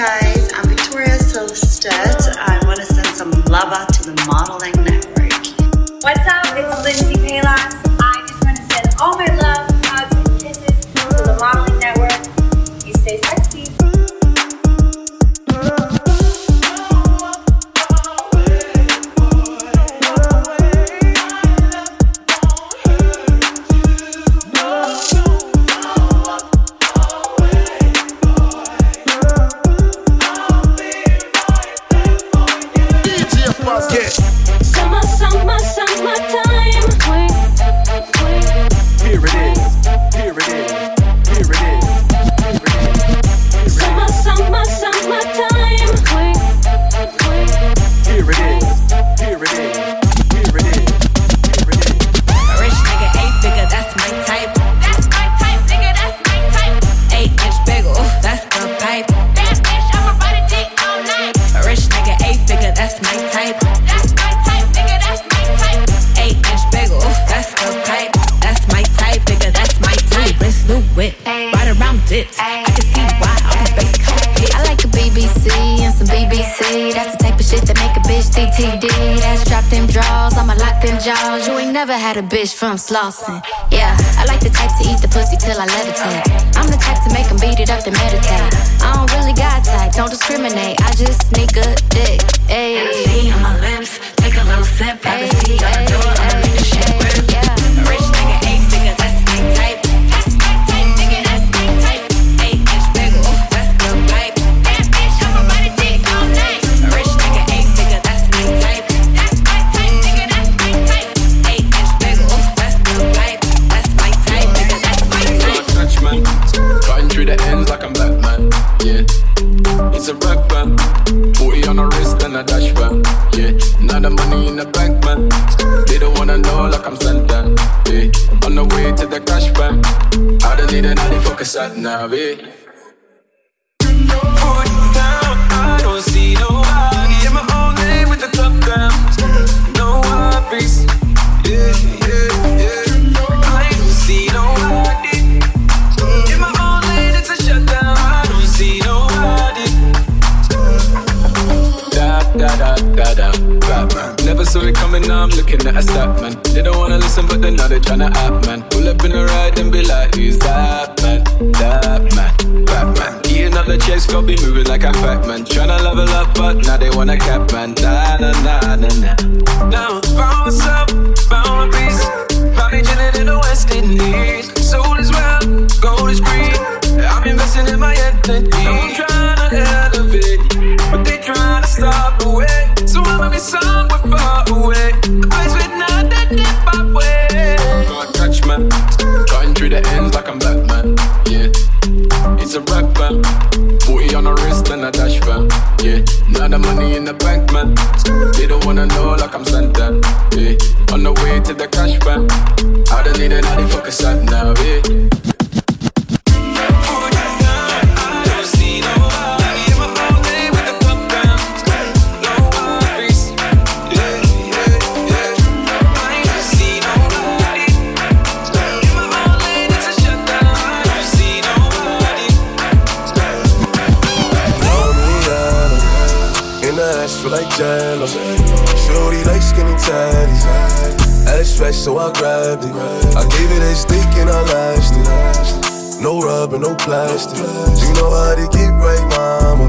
guys. I'm Victoria Silvstedt. I want to send some love out to the Modelling Network. What's up? It's Lindsey Pelas. I just want to send all my love, never had a bitch from Slauson. Yeah, I like the type to eat the pussy till I levitate. I'm the type to make them beat it up to meditate. I don't really got type, don't discriminate. I just sneak a dick. Ayy. See on my lips, take a little sip. Privacy on the door, make the shit another focus wanna cap man. Na na na na na. Tatties. Ass so I grabbed it. I gave it a stick and I lashed it. No rubber, no plastic. You know how to get right, mama.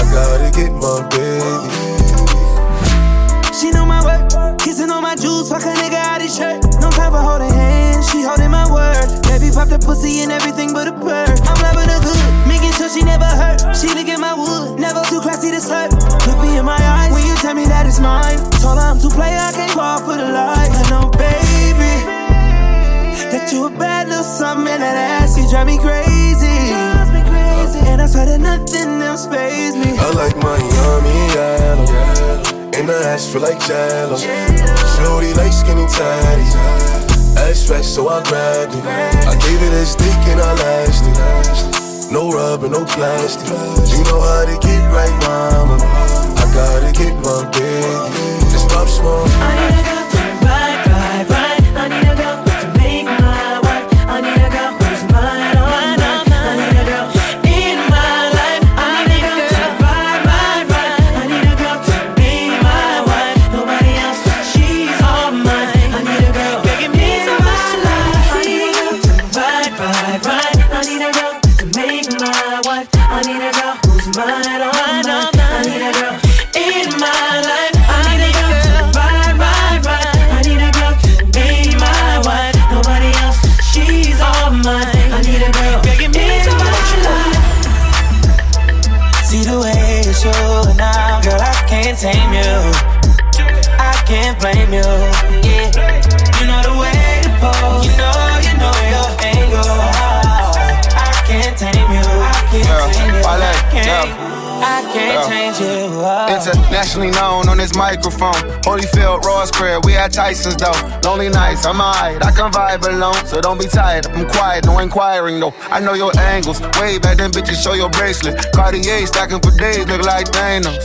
I gotta get my baby. Kissing on my jewels, fuck a nigga out his shirt. No time for holding hands, she holding my word. Baby pop the pussy and everything but a bird. I'm loving her good, making sure she never hurt. She look my wood, never too classy to slut. Look me in my eyes when you tell me that it's mine. Told her I'm too play, I can't fall for the lies. I know, baby, that you a bad little something that ass, you drive me crazy. And I swear that nothing else pays me. I like Miami yellow. In the ass feel like jello. Shorty like skinny tatties. Ass fresh, so I grabbed it. I gave it a stick and I lashed it. No rubber, no plastic. You know how to get right, mama. I gotta get can't Yeah. change. Oh. Internationally known on this microphone. Holyfield, Ross Crib, we at Tyson's though. Lonely nights, I'm alright, I can vibe alone. So don't be tired, I'm quiet, no inquiring though. I know your angles, way back then bitches show your bracelet. Cartier stacking for days, look like Thanos.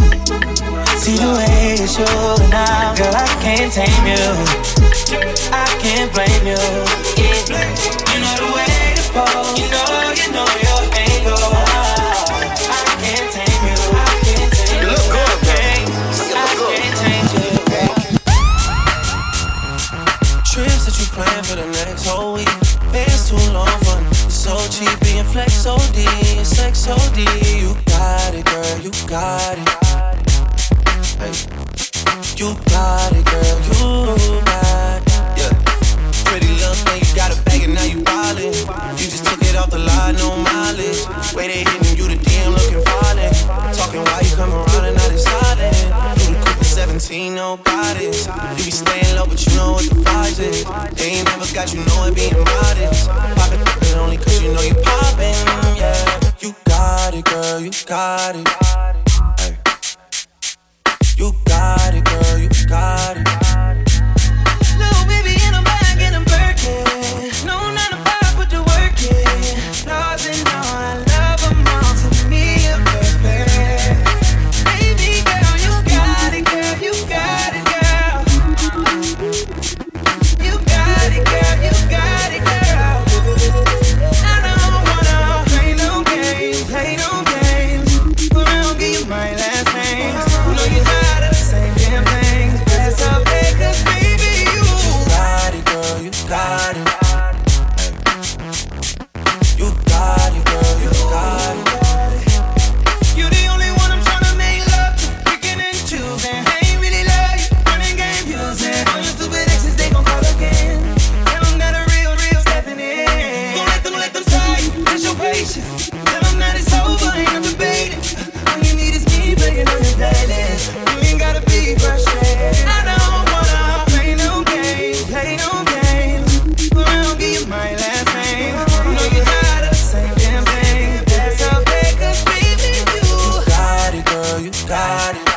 See the way you're showing now, girl, I can't tame you. I can't blame you. Yeah, you know the way to pose. You know, you know your angle. I can't tame you. I can't tame you. look good, I I can't change you. Trips that you plan for the next whole week. It's too long fun. It's so cheap being flex OD, sex OD. You got it, girl. You got it. You got it, girl. You got it. Yeah. Pretty you got and now you. You just took it off the line, no mileage. Way they you, the DM looking violent. Talking why you come around and not. You the Cooper 17, no. You be low, but you know what the is. They ain't never got you know it being modest. Pop it, pop only cause you know you poppin', yeah. You got it, girl, you got it. Got it, girl, you got it. Girl,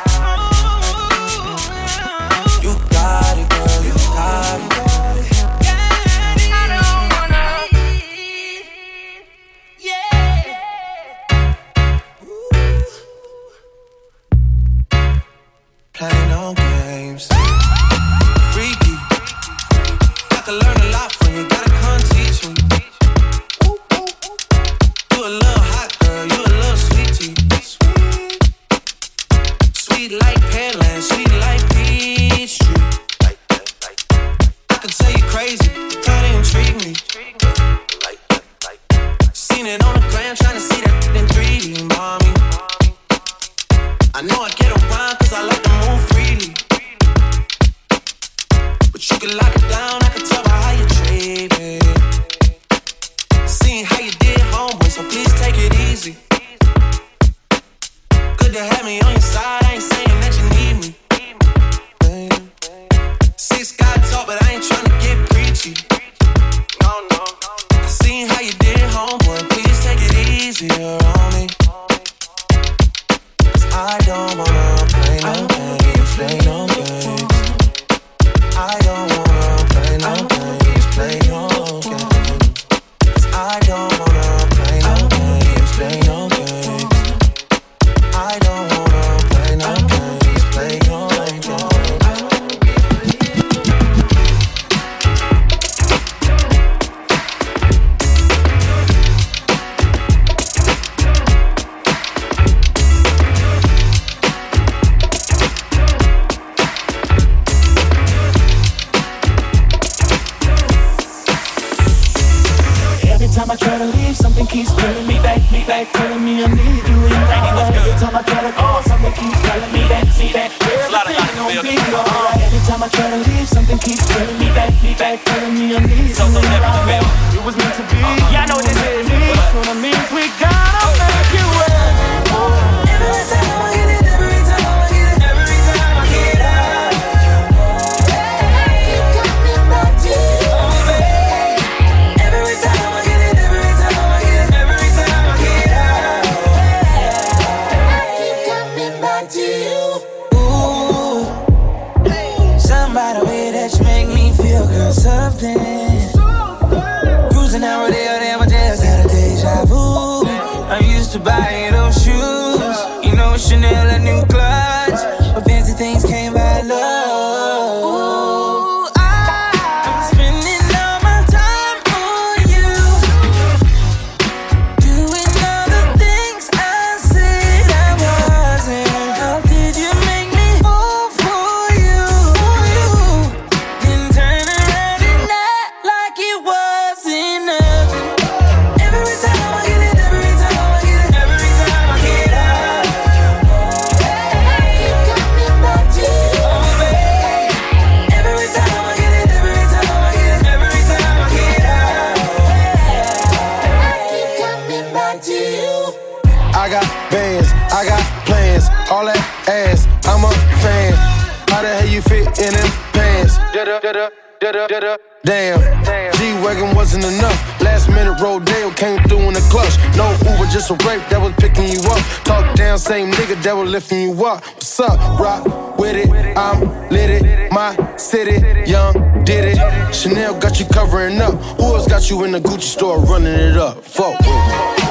easy. Good to have me on your side, I ain't saying time I try to leave, something keeps pulling me back, me back, telling me I need you. in my life. Every time I try to go, something keeps telling me back, me back. Everything gon' be alright. Every time I try to leave, something keeps pulling me back, me back, telling me I need you. in my life. It was meant to be. Uh-huh. Yeah, I know this is it. What? What I mean, we got. That lifting you up. What's up? Rock with it, I'm lit it. My city, young, did it. Chanel got you covering up. Who else got you in the Gucci store running it up? Fuck with me.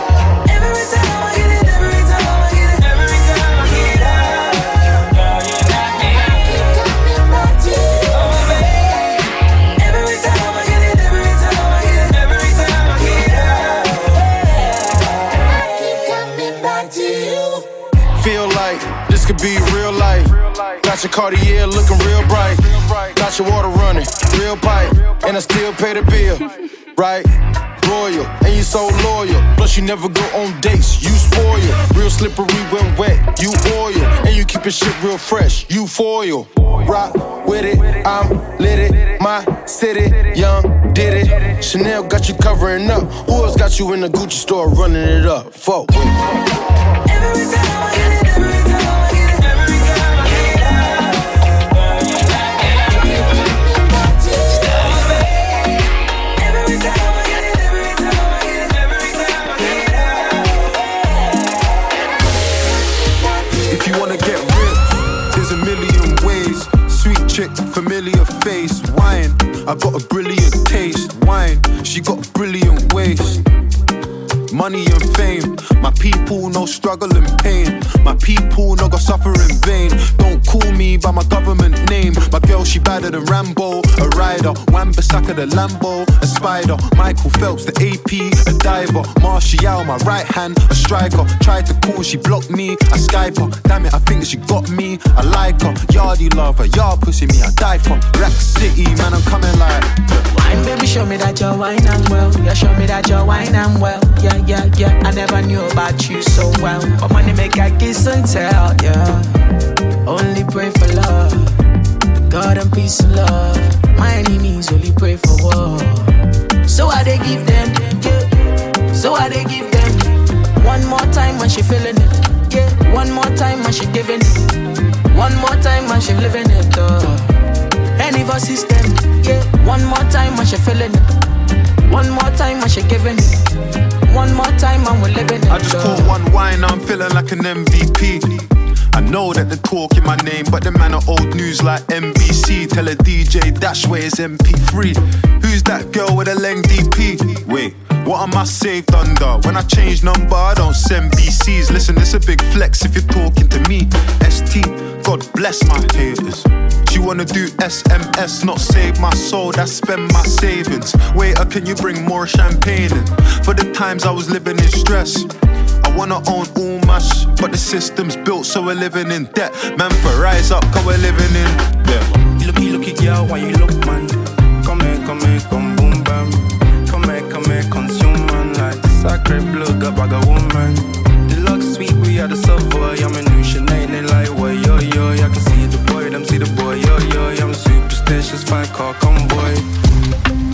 Cartier looking real bright. Got your water running, real pipe. And I still pay the bill, right? Royal, and you so loyal. Plus, you never go on dates, you spoil. Real slippery when wet, you oil. And you keep your shit real fresh, you foil. Rock with it, I'm lit it. My city, young, did it. Chanel got you covering up. Who else got you in the Gucci store running it up? Fuck with struggle and pain. My people no go suffer in vain. Don't call me by my government name. My girl she badder than Rambo, a rider. Wan Bissaka the Lambo, a spider. Michael Phelps the AP, a diver. Martial my right hand, a striker. Tried to call, she blocked me. I Skype her. Damn it, I think she got me. I like her. Yardy lover, yard pussy me, I die for. Rack City, man, I'm coming like. Wine, baby, show me that you're wine and well. Yeah, show me that you're wine and well. Yeah, yeah, yeah. I never knew about you so well. But money make I kiss and tell, yeah. Only an MVP. I know that they talk in my name, but the man are old news like NBC. Tell a DJ Dash where it's MP3. Who's that girl with a lengthy DP? Wait, what am I saved under? When I change number, I don't send BCs. Listen, it's a big flex if you're talking to me. ST, God bless my haters. She wanna do SMS, not save my soul, that's spend my savings. Waiter, can you bring more champagne in? For the times I was living in stress. Wanna own all mash, but the system's built so we're living in debt. Man, for rise up, cause we're living in yeah. Looky, looky, girl, why you look, man? Come here, come here, come boom, bam. Come here, come here, consume, man. Like sacred blood, got bag of woman. Luck sweet, we are the Savoy. I'm a new Chanel, they like, well, yo, yo. I can see the boy, them see the boy, yo, yo. I'm superstitious, five car convoy.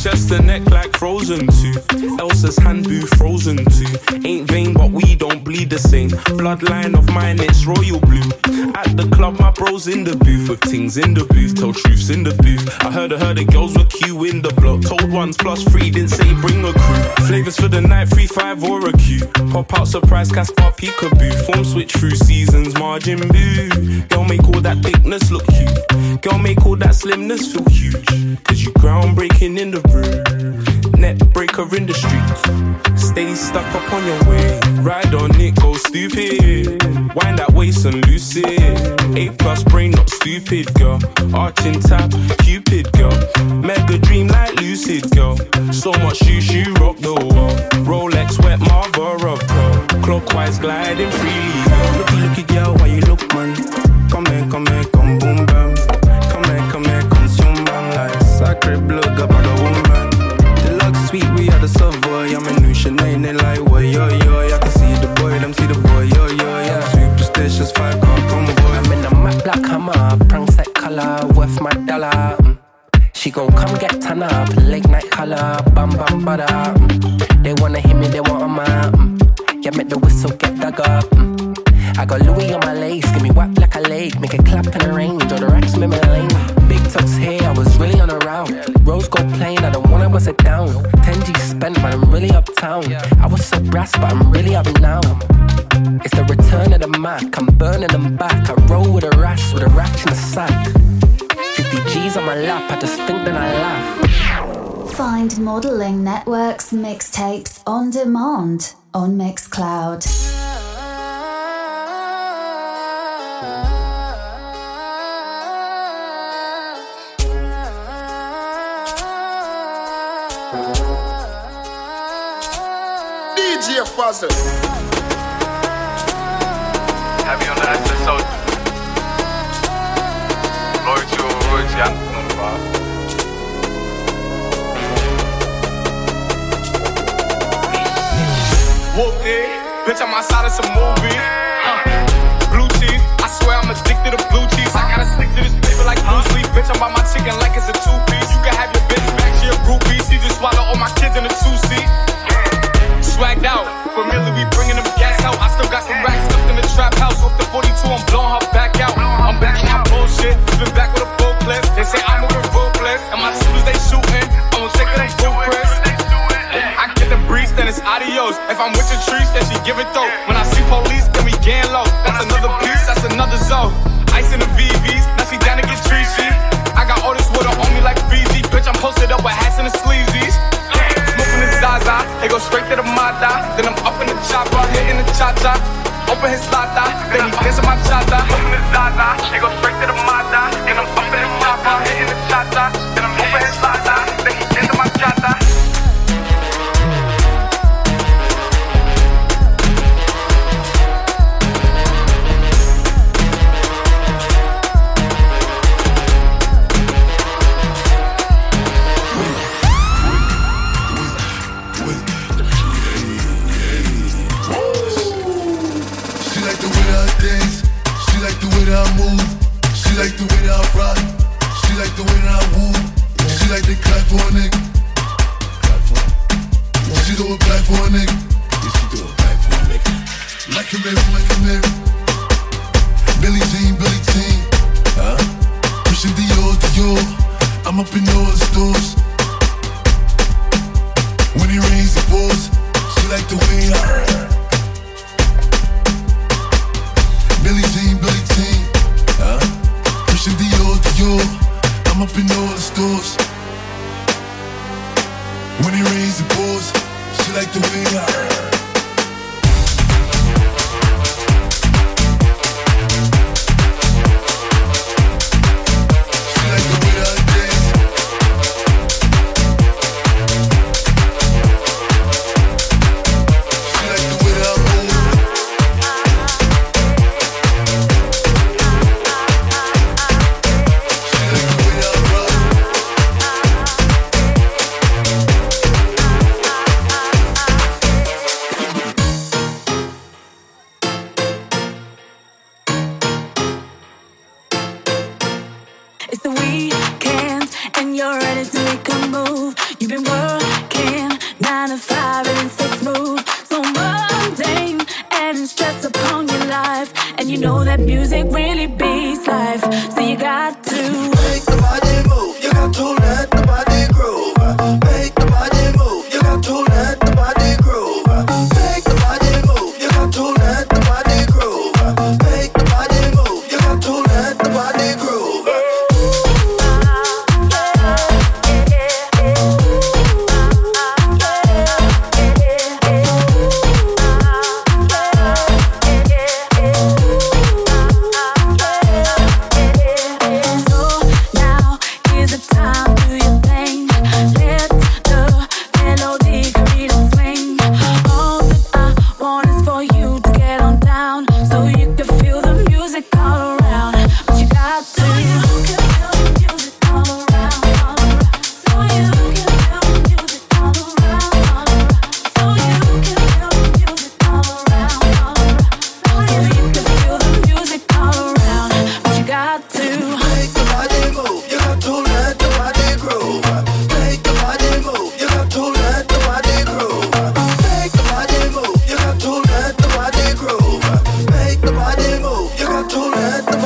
Chest and neck like frozen too. Elsa's hand boo frozen too. Ain't vain, but we don't bleed the same. Bloodline of mine, it's royal blue. At the club, my bros in the booth with things in the booth, tell truths in the booth. I heard, I heard the girls were queue in the block. Told ones plus three, didn't say bring a crew. Flavors for the night, three five or a queue. Pop out surprise, Caspar peekaboo. Form switch through seasons, margin boo. Girl make all that thickness look cute. Girl, make all that slimness feel huge. Cause you groundbreaking in the. Net breaker in the streets. Stay stuck up on your way. Ride on it, go stupid. Wind that waist and loose it. A plus brain, not stupid, girl. Arching tap, cupid, girl. Mega dream like lucid, girl. So much shoes, you rock the world. Rolex, wet rock, girl. Clockwise gliding freely. Looky, looky, girl, why you look, man? Brass, but I'm really up now. It's the return of the Mac, I'm burning them back. I roll with a rash, with a rack in the sack. 50 G's on my lap, I just think then I laugh. Find Modelling Network's mixtapes on demand on Mixcloud. DJ Fazzel. Have you on the SSO? Royalty or royalty, I'm on the bar. Whooped it. Bitch, I'm outside of some movie. Uh, blue cheese. I swear I'm addicted to blue cheese. I gotta stick to this paper like Bruce Lee. Bitch, I'm by my chicken like it's a two piece. You can have your bitch back, she a groupie. She just swallow all my kids in a two seat. Though. When I see police, then we gang low. That's another piece, that's another zone. Ice in the VVs, now she down to get treachy. I got all this water on me like Fiji. Bitch, I'm posted up with hats and the sleazies. Smoking the Zaza, they go straight to the Mata. Then I'm up in the chopper, hitting the cha cha. Open his lata, then he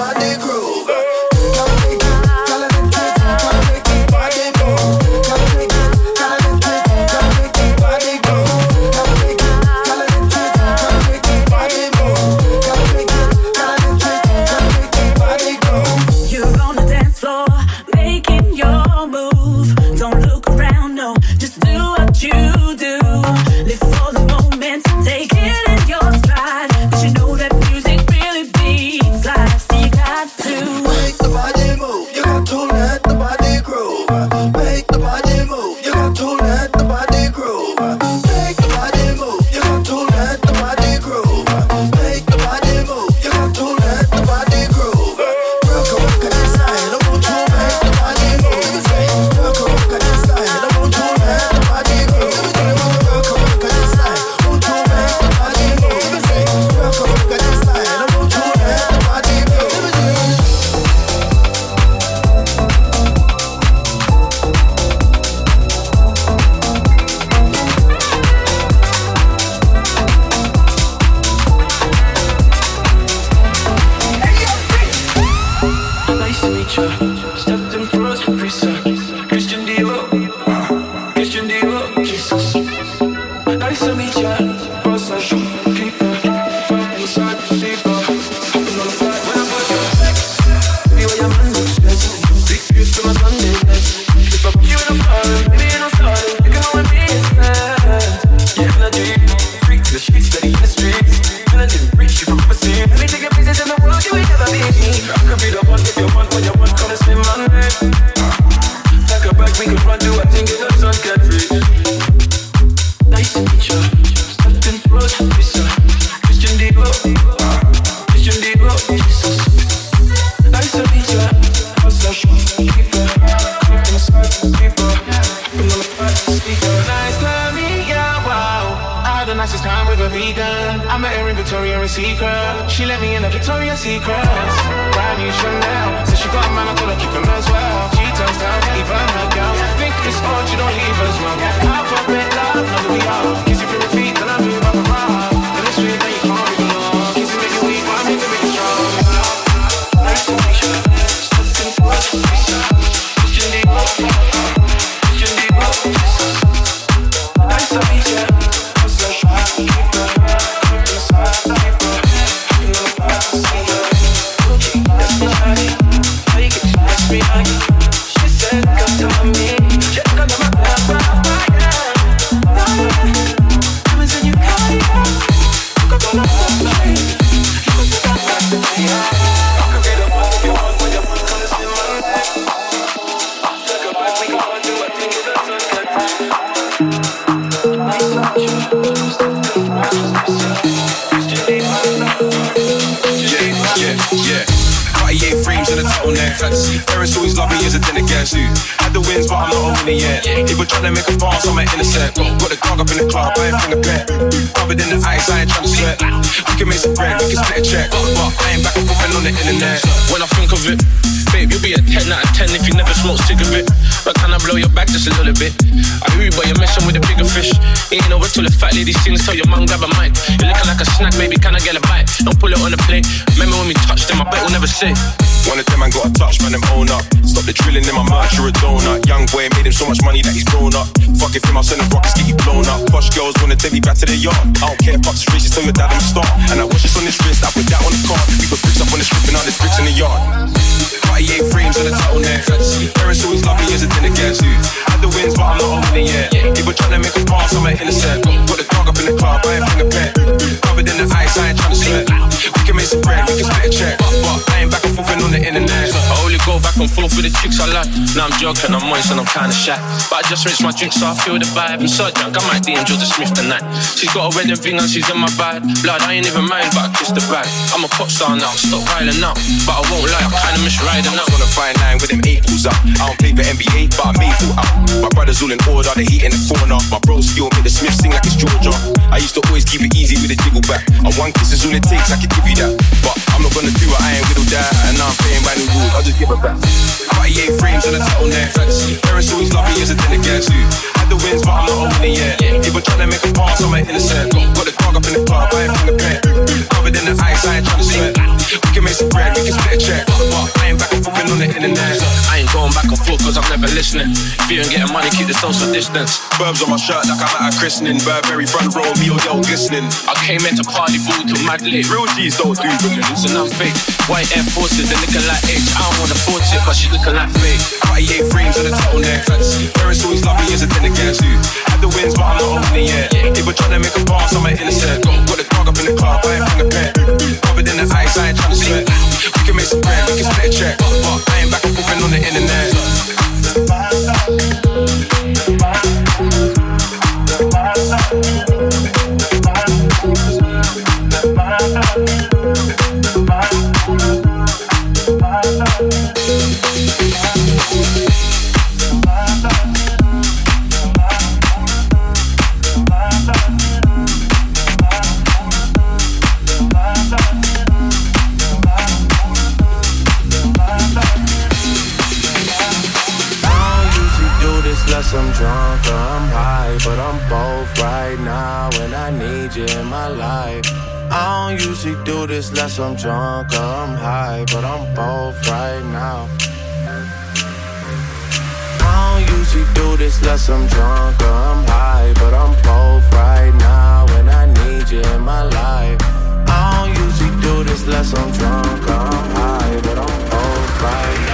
body grow Think it's odd, you don't leave as well. Alphabet love, know who we are. People trying to make a pass, I'm an innocent. Got the dog up in the club, I ain't bring a pet. Covered in the ice, I ain't trying to sweat. We can make some bread, we can split a check. But I ain't back and forth on the internet. When I think of it, babe, you'll be a 10 out of 10 if you never smoke cigarette. But can I blow your back just a little bit? I hear you, but you're messing with a bigger fish. Ain't over till the fat lady sings, tell your mum grab a mic. You're looking like a snack, baby, can I get a bite? Don't pull it on the plate. Remember when we touched them, I bet we'll never say. One of them man got a touch, man, them own up. Stop the drilling in my merch, you're a donut. Young boy made him so much money that he's grown up. Fuck if him, I'll send the rockets, get you blown up. Posh girls wanna take me back to the yard. I don't care, the streets, just tell your dad I'm a star. And I watch this on this wrist, I put that on the car. We put bricks up on the strip and all there's bricks in the yard. Cartier frames and a turtleneck. Parents always love me as a dinner guest. Had the wins, but I'm not owning it yet. People trying to make a pass, I'm an innocent. Got the dog up in the club, I ain't bring a pet. Covered in the ice, I ain't trying to sweat. Can make some bread, we can split a check. But I ain't back and forth on the internet. I only go back and forth with the chicks I like. Now I'm joking, I'm moist and I'm kinda shy. But I just rinsed my drink so I feel the vibe. I'm so drunk, I might DM Georgia Smith tonight. She's got a wedding ring and she's in my bag. Blood, I ain't even mind, but I kissed the bag. I'm a pop star now, stop riling out. But I won't lie, I kinda miss riding was on a fine line with them April's up. I don't play for NBA, but I made it up. My brothers all in order, the heat in the corner. My bro still make the Smith sing like it's Georgia. I used to always keep it easy with a jiggle back. And one kiss is all it takes, I can give you that. But I'm not gonna do it, I ain't all that. And now I'm playing by the rules, I'll just give it back. Cartier frames and a turtleneck. Parents always love Forth cause I'm never listening. If you ain't getting money, keep the social distance. Burbs on my shirt like I'm at a christening. Burberry front row, me or yo glistening. I came here to party, boo to mad lit. Real G's don't do balloons. And I'm fake. White Air Forces, they looking like H. I don't wanna force it, but she looking like fake. Cartier frames and a turtleneck. Parents always love me as a dinner guest. Had the wins, but I'm not owning it yet. People trying to make a pass, I'm an innocent. Got the dog up in the club, I ain't bring a pet. Covered in the ice, I ain't trying to sweat. We can make some bread, we can split a check. But I ain't back and forth on the internet. I it's less I'm drunk or I'm high, but I'm both right now. I don't usually do this less I'm drunk or I'm high, but I'm both right now, when I need you in my life. I don't usually do this less I'm drunk or I'm high, but I'm both right now.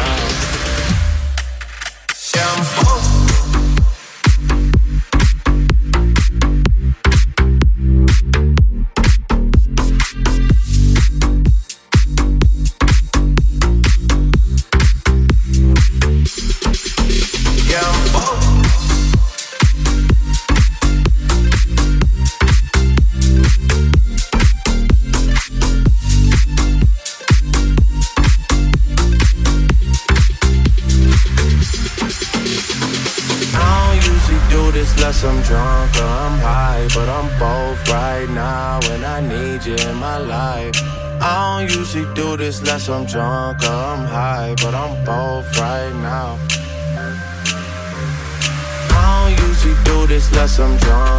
I'm drunk or I'm high, but I'm both right now. I don't usually do this unless I'm drunk